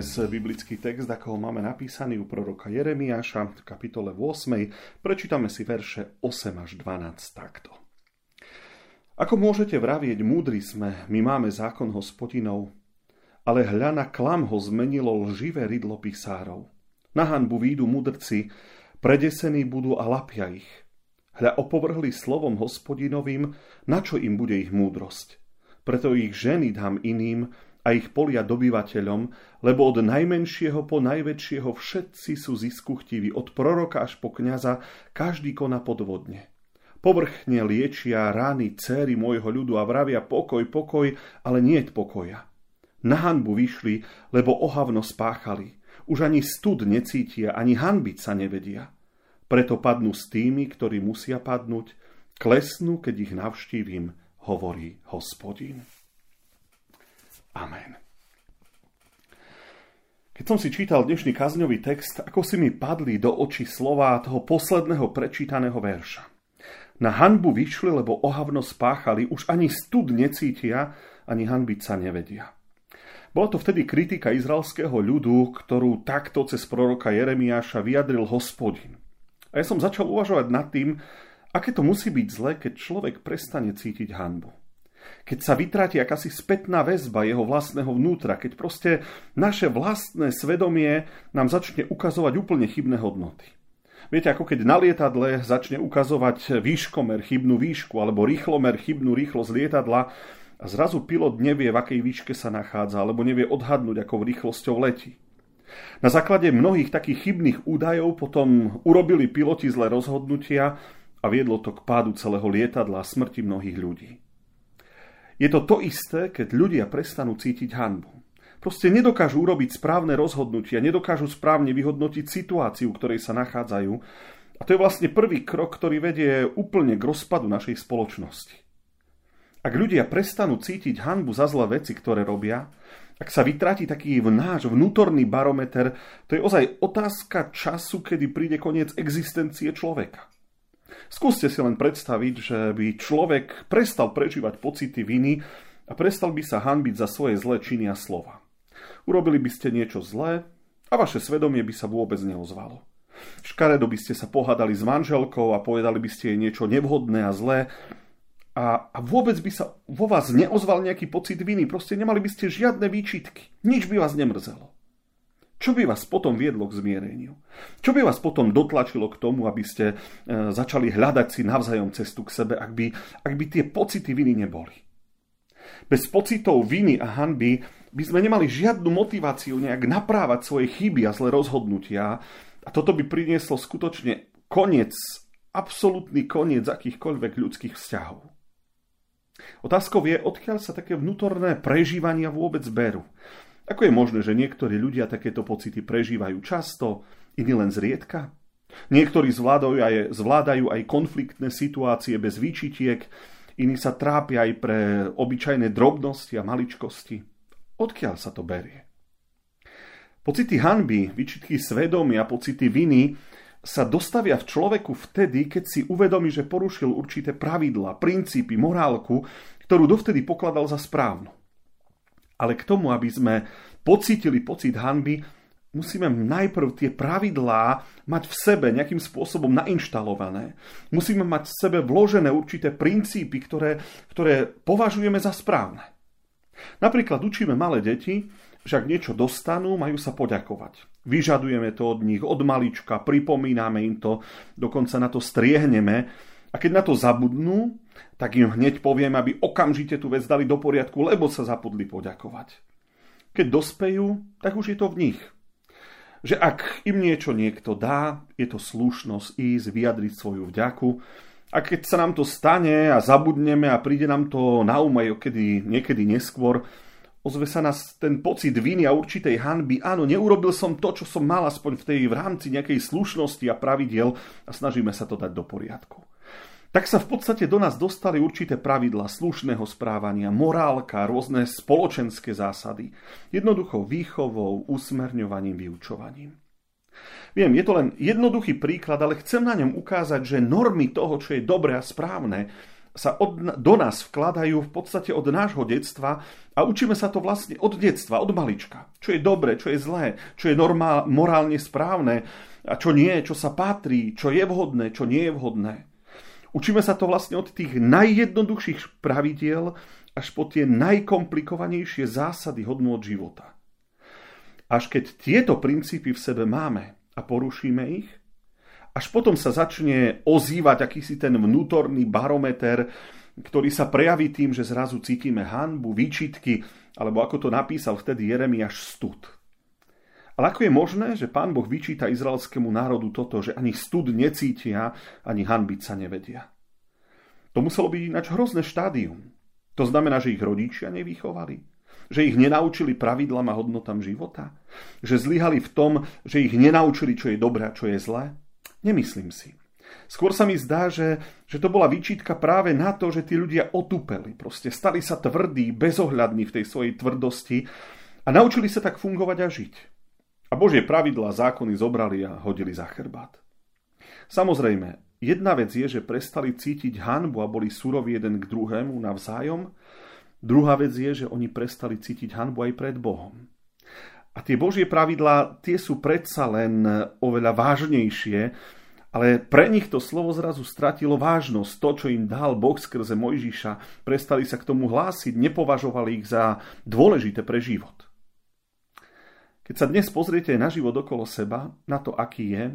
dnes biblický text, ako ho máme napísaný u proroka Jeremiáša v kapitole 8. Prečítame si verše 8 až 12 takto. Ako môžete vravieť, múdri sme, my máme zákon hospodinov, ale hľa na klam ho zmenilo lživé rydlo pisárov. Na hanbu výjdu mudrci, predesení budú a lapia ich. Hľa opovrhli slovom hospodinovým, na čo im bude ich múdrosť. Preto ich ženy dám iným, a ich polia dobyvateľom, lebo od najmenšieho po najväčšieho všetci sú ziskuchtiví, od proroka až po kňaza, každý kona podvodne. Povrchne liečia rány céry môjho ľudu a vravia pokoj, pokoj, ale nie pokoja. Na hanbu vyšli, lebo ohavno spáchali. Už ani stud necítia, ani hanbiť sa nevedia. Preto padnú s tými, ktorí musia padnúť, klesnú, keď ich navštívim, hovorí hospodin. Amen. Keď som si čítal dnešný kazňový text, ako si mi padli do očí slova toho posledného prečítaného verša. Na hanbu vyšli, lebo ohavno spáchali, už ani stud necítia, ani hanbiť sa nevedia. Bola to vtedy kritika izraelského ľudu, ktorú takto cez proroka Jeremiáša vyjadril hospodin. A ja som začal uvažovať nad tým, aké to musí byť zle, keď človek prestane cítiť hanbu keď sa vytráti akási spätná väzba jeho vlastného vnútra, keď proste naše vlastné svedomie nám začne ukazovať úplne chybné hodnoty. Viete, ako keď na lietadle začne ukazovať výškomer chybnú výšku alebo rýchlomer chybnú rýchlosť lietadla a zrazu pilot nevie, v akej výške sa nachádza alebo nevie odhadnúť, akou rýchlosťou letí. Na základe mnohých takých chybných údajov potom urobili piloti zlé rozhodnutia a viedlo to k pádu celého lietadla a smrti mnohých ľudí. Je to to isté, keď ľudia prestanú cítiť hanbu. Proste nedokážu urobiť správne rozhodnutia, nedokážu správne vyhodnotiť situáciu, v ktorej sa nachádzajú. A to je vlastne prvý krok, ktorý vedie úplne k rozpadu našej spoločnosti. Ak ľudia prestanú cítiť hanbu za zlé veci, ktoré robia, ak sa vytratí taký náš vnútorný barometer, to je ozaj otázka času, kedy príde koniec existencie človeka. Skúste si len predstaviť, že by človek prestal prežívať pocity viny a prestal by sa hanbiť za svoje zlé činy a slova. Urobili by ste niečo zlé a vaše svedomie by sa vôbec neozvalo. Škaredo by ste sa pohádali s manželkou a povedali by ste jej niečo nevhodné a zlé a, a vôbec by sa vo vás neozval nejaký pocit viny. Proste nemali by ste žiadne výčitky. Nič by vás nemrzelo. Čo by vás potom viedlo k zmiereniu? Čo by vás potom dotlačilo k tomu, aby ste e, začali hľadať si navzájom cestu k sebe, ak by, ak by tie pocity viny neboli? Bez pocitov viny a hanby by sme nemali žiadnu motiváciu nejak naprávať svoje chyby a zlé rozhodnutia a toto by prinieslo skutočne koniec, absolútny koniec akýchkoľvek ľudských vzťahov. Otázkou je, odkiaľ sa také vnútorné prežívania vôbec berú. Ako je možné, že niektorí ľudia takéto pocity prežívajú často, iní len zriedka? Niektorí zvládajú aj, zvládajú aj konfliktné situácie bez výčitiek, iní sa trápia aj pre obyčajné drobnosti a maličkosti. Odkiaľ sa to berie? Pocity hanby, výčitky svedomia, pocity viny sa dostavia v človeku vtedy, keď si uvedomí, že porušil určité pravidla, princípy, morálku, ktorú dovtedy pokladal za správnu. Ale k tomu, aby sme pocítili pocit hanby, musíme najprv tie pravidlá mať v sebe nejakým spôsobom nainštalované. Musíme mať v sebe vložené určité princípy, ktoré, ktoré považujeme za správne. Napríklad učíme malé deti, že ak niečo dostanú, majú sa poďakovať. Vyžadujeme to od nich od malička, pripomíname im to, dokonca na to striehneme. A keď na to zabudnú, tak im hneď poviem, aby okamžite tú vec dali do poriadku, lebo sa zapudli poďakovať. Keď dospejú, tak už je to v nich. Že ak im niečo niekto dá, je to slušnosť ísť, vyjadriť svoju vďaku. A keď sa nám to stane a zabudneme a príde nám to na um aj kedy, niekedy neskôr, ozve sa nás ten pocit viny a určitej hanby. Áno, neurobil som to, čo som mal aspoň v tej v rámci nejakej slušnosti a pravidiel a snažíme sa to dať do poriadku. Tak sa v podstate do nás dostali určité pravidla slušného správania, morálka, rôzne spoločenské zásady. Jednoducho výchovou, usmerňovaním, vyučovaním. Viem, je to len jednoduchý príklad, ale chcem na ňom ukázať, že normy toho, čo je dobré a správne, sa od, do nás vkladajú v podstate od nášho detstva a učíme sa to vlastne od detstva, od malička. Čo je dobré, čo je zlé, čo je normál, morálne správne a čo nie, čo sa patrí, čo je vhodné, čo nie je vhodné. Učíme sa to vlastne od tých najjednoduchších pravidiel až po tie najkomplikovanejšie zásady hodnú od života. Až keď tieto princípy v sebe máme a porušíme ich, až potom sa začne ozývať akýsi ten vnútorný barometer, ktorý sa prejaví tým, že zrazu cítime hanbu, výčitky, alebo ako to napísal vtedy Jeremiáš stud. Ale ako je možné, že pán Boh vyčíta izraelskému národu toto, že ani stud necítia, ani hanbiť sa nevedia? To muselo byť ináč hrozné štádium. To znamená, že ich rodičia nevychovali, že ich nenaučili pravidlám a hodnotám života, že zlyhali v tom, že ich nenaučili, čo je dobré a čo je zlé, Nemyslím si. Skôr sa mi zdá, že, že to bola výčitka práve na to, že tí ľudia otupeli. Proste stali sa tvrdí, bezohľadní v tej svojej tvrdosti a naučili sa tak fungovať a žiť. A Božie pravidlá zákony zobrali a hodili za chrbát. Samozrejme, jedna vec je, že prestali cítiť hanbu a boli suroví jeden k druhému navzájom. Druhá vec je, že oni prestali cítiť hanbu aj pred Bohom. A tie Božie pravidlá, tie sú predsa len oveľa vážnejšie, ale pre nich to slovo zrazu stratilo vážnosť. To, čo im dal Boh skrze Mojžiša, prestali sa k tomu hlásiť, nepovažovali ich za dôležité pre život. Keď sa dnes pozriete na život okolo seba, na to, aký je,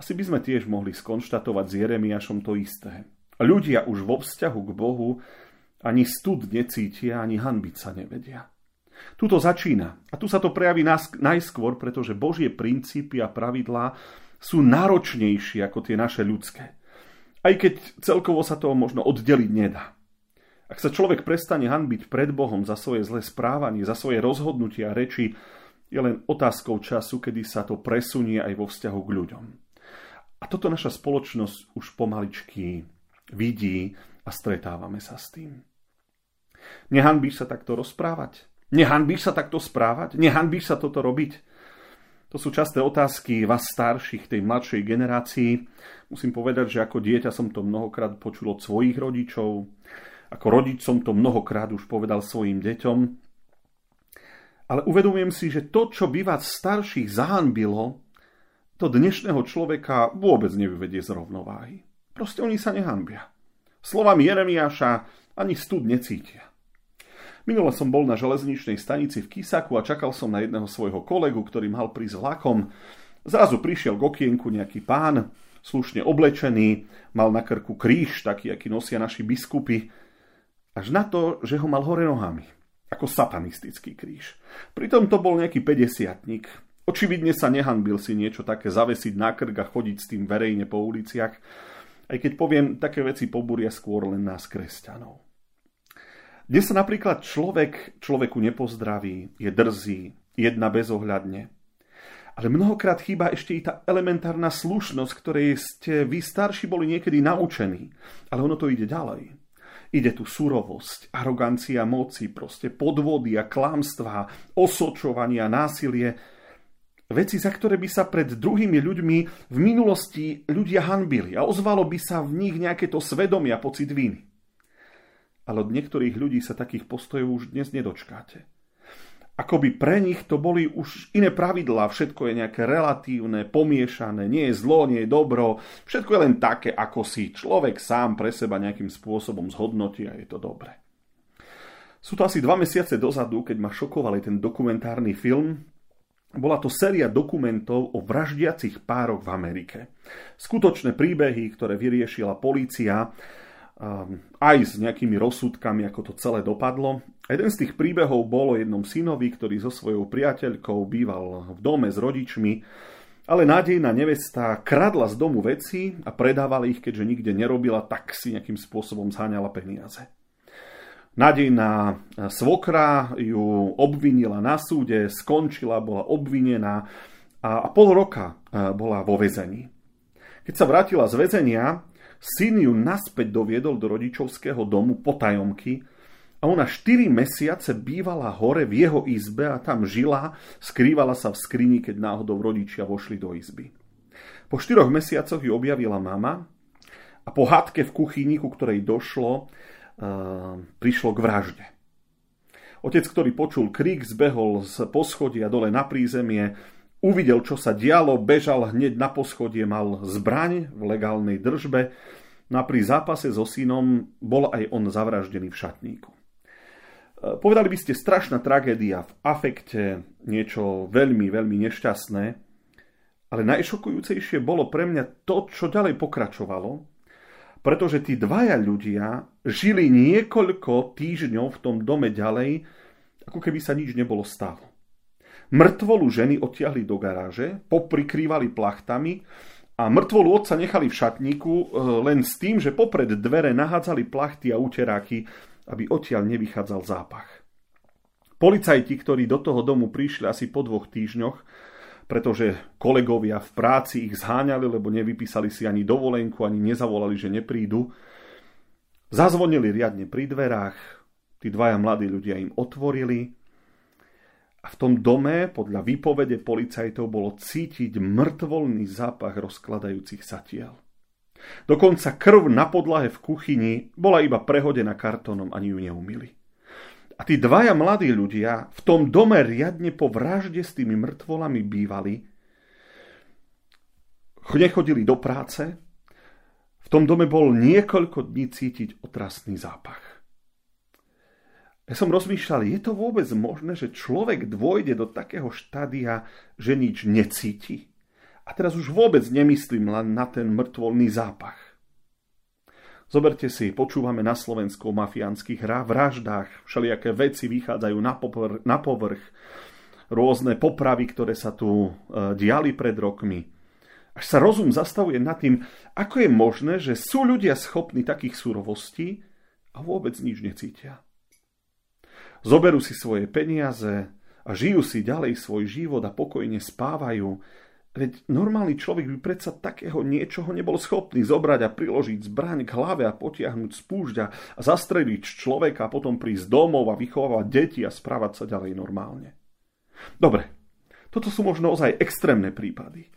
asi by sme tiež mohli skonštatovať s Jeremiašom to isté. Ľudia už vo vzťahu k Bohu ani stud necítia, ani hanbiť sa nevedia. Tuto začína. A tu sa to prejaví najskôr, pretože Božie princípy a pravidlá sú náročnejšie ako tie naše ľudské. Aj keď celkovo sa to možno oddeliť nedá. Ak sa človek prestane hanbiť pred Bohom za svoje zlé správanie, za svoje rozhodnutia a reči, je len otázkou času, kedy sa to presunie aj vo vzťahu k ľuďom. A toto naša spoločnosť už pomaličky vidí a stretávame sa s tým. Nehanbíš sa takto rozprávať? Nehanbíš sa takto správať? Nehanbíš sa toto robiť? To sú časté otázky vás starších, tej mladšej generácii. Musím povedať, že ako dieťa som to mnohokrát počul od svojich rodičov. Ako rodič som to mnohokrát už povedal svojim deťom. Ale uvedomujem si, že to, čo by vás starších zahanbilo, to dnešného človeka vôbec nevyvedie z rovnováhy. Proste oni sa nehanbia. Slovami Jeremiáša ani stud necítia. Minule som bol na železničnej stanici v Kisaku a čakal som na jedného svojho kolegu, ktorý mal prísť vlakom. Zrazu prišiel k okienku nejaký pán, slušne oblečený, mal na krku kríž, taký, aký nosia naši biskupy, až na to, že ho mal hore nohami, ako satanistický kríž. Pritom to bol nejaký 50 Očividne sa nehanbil si niečo také zavesiť na krk a chodiť s tým verejne po uliciach, aj keď poviem, také veci pobúria skôr len nás kresťanov. Dnes sa napríklad človek človeku nepozdraví, je drzý, jedna bezohľadne. Ale mnohokrát chýba ešte i tá elementárna slušnosť, ktorej ste vy starší boli niekedy naučení. Ale ono to ide ďalej. Ide tu surovosť, arogancia moci, proste podvody a klamstvá, osočovania, násilie. Veci, za ktoré by sa pred druhými ľuďmi v minulosti ľudia hanbili a ozvalo by sa v nich nejaké to svedomia pocit viny ale od niektorých ľudí sa takých postojov už dnes nedočkáte. Akoby pre nich to boli už iné pravidlá, všetko je nejaké relatívne, pomiešané, nie je zlo, nie je dobro, všetko je len také, ako si človek sám pre seba nejakým spôsobom zhodnotí a je to dobré. Sú to asi dva mesiace dozadu, keď ma šokoval ten dokumentárny film. Bola to séria dokumentov o vraždiacich pároch v Amerike. Skutočné príbehy, ktoré vyriešila polícia aj s nejakými rozsudkami, ako to celé dopadlo. Jeden z tých príbehov bol o jednom synovi, ktorý so svojou priateľkou býval v dome s rodičmi, ale nádejná nevesta kradla z domu veci a predávala ich, keďže nikde nerobila, tak si nejakým spôsobom zháňala peniaze. Nádejná svokra ju obvinila na súde, skončila, bola obvinená a pol roka bola vo väzení. Keď sa vrátila z väzenia, syn ju naspäť doviedol do rodičovského domu potajomky a ona 4 mesiace bývala hore v jeho izbe a tam žila, skrývala sa v skrini, keď náhodou rodičia vošli do izby. Po 4 mesiacoch ju objavila mama a po hádke v kuchyni, ku ktorej došlo, prišlo k vražde. Otec, ktorý počul krik, zbehol z poschodia dole na prízemie, uvidel, čo sa dialo, bežal hneď na poschodie, mal zbraň v legálnej držbe, no pri zápase so synom bol aj on zavraždený v šatníku. Povedali by ste strašná tragédia v afekte, niečo veľmi, veľmi nešťastné, ale najšokujúcejšie bolo pre mňa to, čo ďalej pokračovalo, pretože tí dvaja ľudia žili niekoľko týždňov v tom dome ďalej, ako keby sa nič nebolo stalo. Mrtvolu ženy odtiahli do garáže, poprikrývali plachtami a mrtvolu otca nechali v šatníku e, len s tým, že popred dvere nahádzali plachty a úteráky, aby odtiaľ nevychádzal zápach. Policajti, ktorí do toho domu prišli asi po dvoch týždňoch, pretože kolegovia v práci ich zháňali, lebo nevypísali si ani dovolenku, ani nezavolali, že neprídu. Zazvonili riadne pri dverách, tí dvaja mladí ľudia im otvorili v tom dome podľa výpovede policajtov bolo cítiť mŕtvolný zápach rozkladajúcich sa tiel. Dokonca krv na podlahe v kuchyni bola iba prehodená kartónom, ani ju neumili. A tí dvaja mladí ľudia v tom dome riadne po vražde s tými mŕtvolami bývali, nechodili do práce, v tom dome bol niekoľko dní cítiť otrasný zápach. Ja som rozmýšľal, je to vôbec možné, že človek dôjde do takého štádia, že nič necíti? A teraz už vôbec nemyslím len na ten mŕtvolný zápach. Zoberte si, počúvame na Slovensku o mafiánskych vraždách, všelijaké veci vychádzajú na, popr- na povrch, rôzne popravy, ktoré sa tu e, diali pred rokmi. Až sa rozum zastavuje nad tým, ako je možné, že sú ľudia schopní takých surovostí a vôbec nič necítia. Zoberú si svoje peniaze a žijú si ďalej svoj život a pokojne spávajú, Veď normálny človek by predsa takého niečoho nebol schopný zobrať a priložiť zbraň k hlave a potiahnuť spúšťa a zastreliť človeka a potom prísť domov a vychovávať deti a správať sa ďalej normálne. Dobre, toto sú možno ozaj extrémne prípady.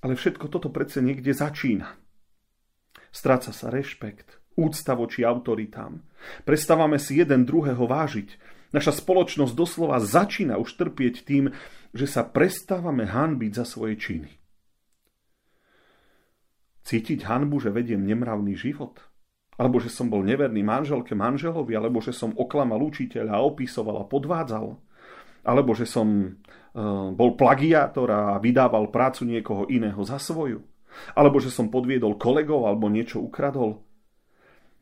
Ale všetko toto predsa niekde začína. Stráca sa rešpekt, úcta voči autoritám. Prestávame si jeden druhého vážiť. Naša spoločnosť doslova začína už trpieť tým, že sa prestávame hanbiť za svoje činy. Cítiť hanbu, že vediem nemravný život? Alebo že som bol neverný manželke, manželovi? Alebo že som oklamal učiteľa, opisoval a podvádzal? Alebo že som e, bol plagiátor a vydával prácu niekoho iného za svoju? Alebo že som podviedol kolegov alebo niečo ukradol?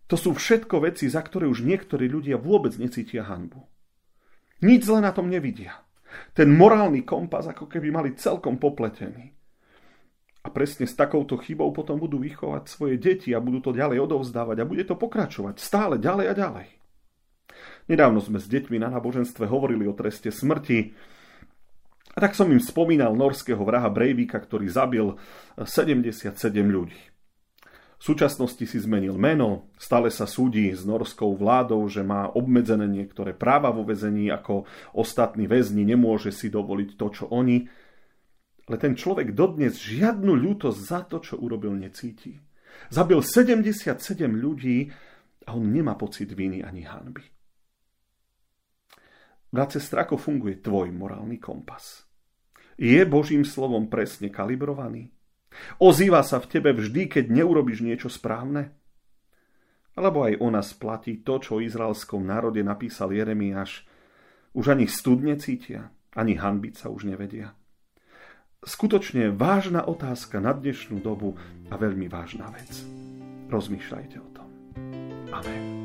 To sú všetko veci, za ktoré už niektorí ľudia vôbec necítia hanbu. Nič zle na tom nevidia. Ten morálny kompas ako keby mali celkom popletený. A presne s takouto chybou potom budú vychovať svoje deti a budú to ďalej odovzdávať a bude to pokračovať stále ďalej a ďalej. Nedávno sme s deťmi na náboženstve hovorili o treste smrti a tak som im spomínal norského vraha Breivika, ktorý zabil 77 ľudí. V súčasnosti si zmenil meno, stále sa súdi s norskou vládou, že má obmedzené niektoré práva vo väzení, ako ostatní väzni nemôže si dovoliť to, čo oni. Ale ten človek dodnes žiadnu ľútosť za to, čo urobil, necíti. Zabil 77 ľudí a on nemá pocit viny ani hanby. Bratce, strako funguje tvoj morálny kompas. Je Božím slovom presne kalibrovaný? Ozýva sa v tebe vždy, keď neurobiš niečo správne? Alebo aj o nás platí to, čo o izraelskom národe napísal Jeremiáš. Už ani stud necítia, ani hanbiť sa už nevedia. Skutočne vážna otázka na dnešnú dobu a veľmi vážna vec. Rozmýšľajte o tom. Amen.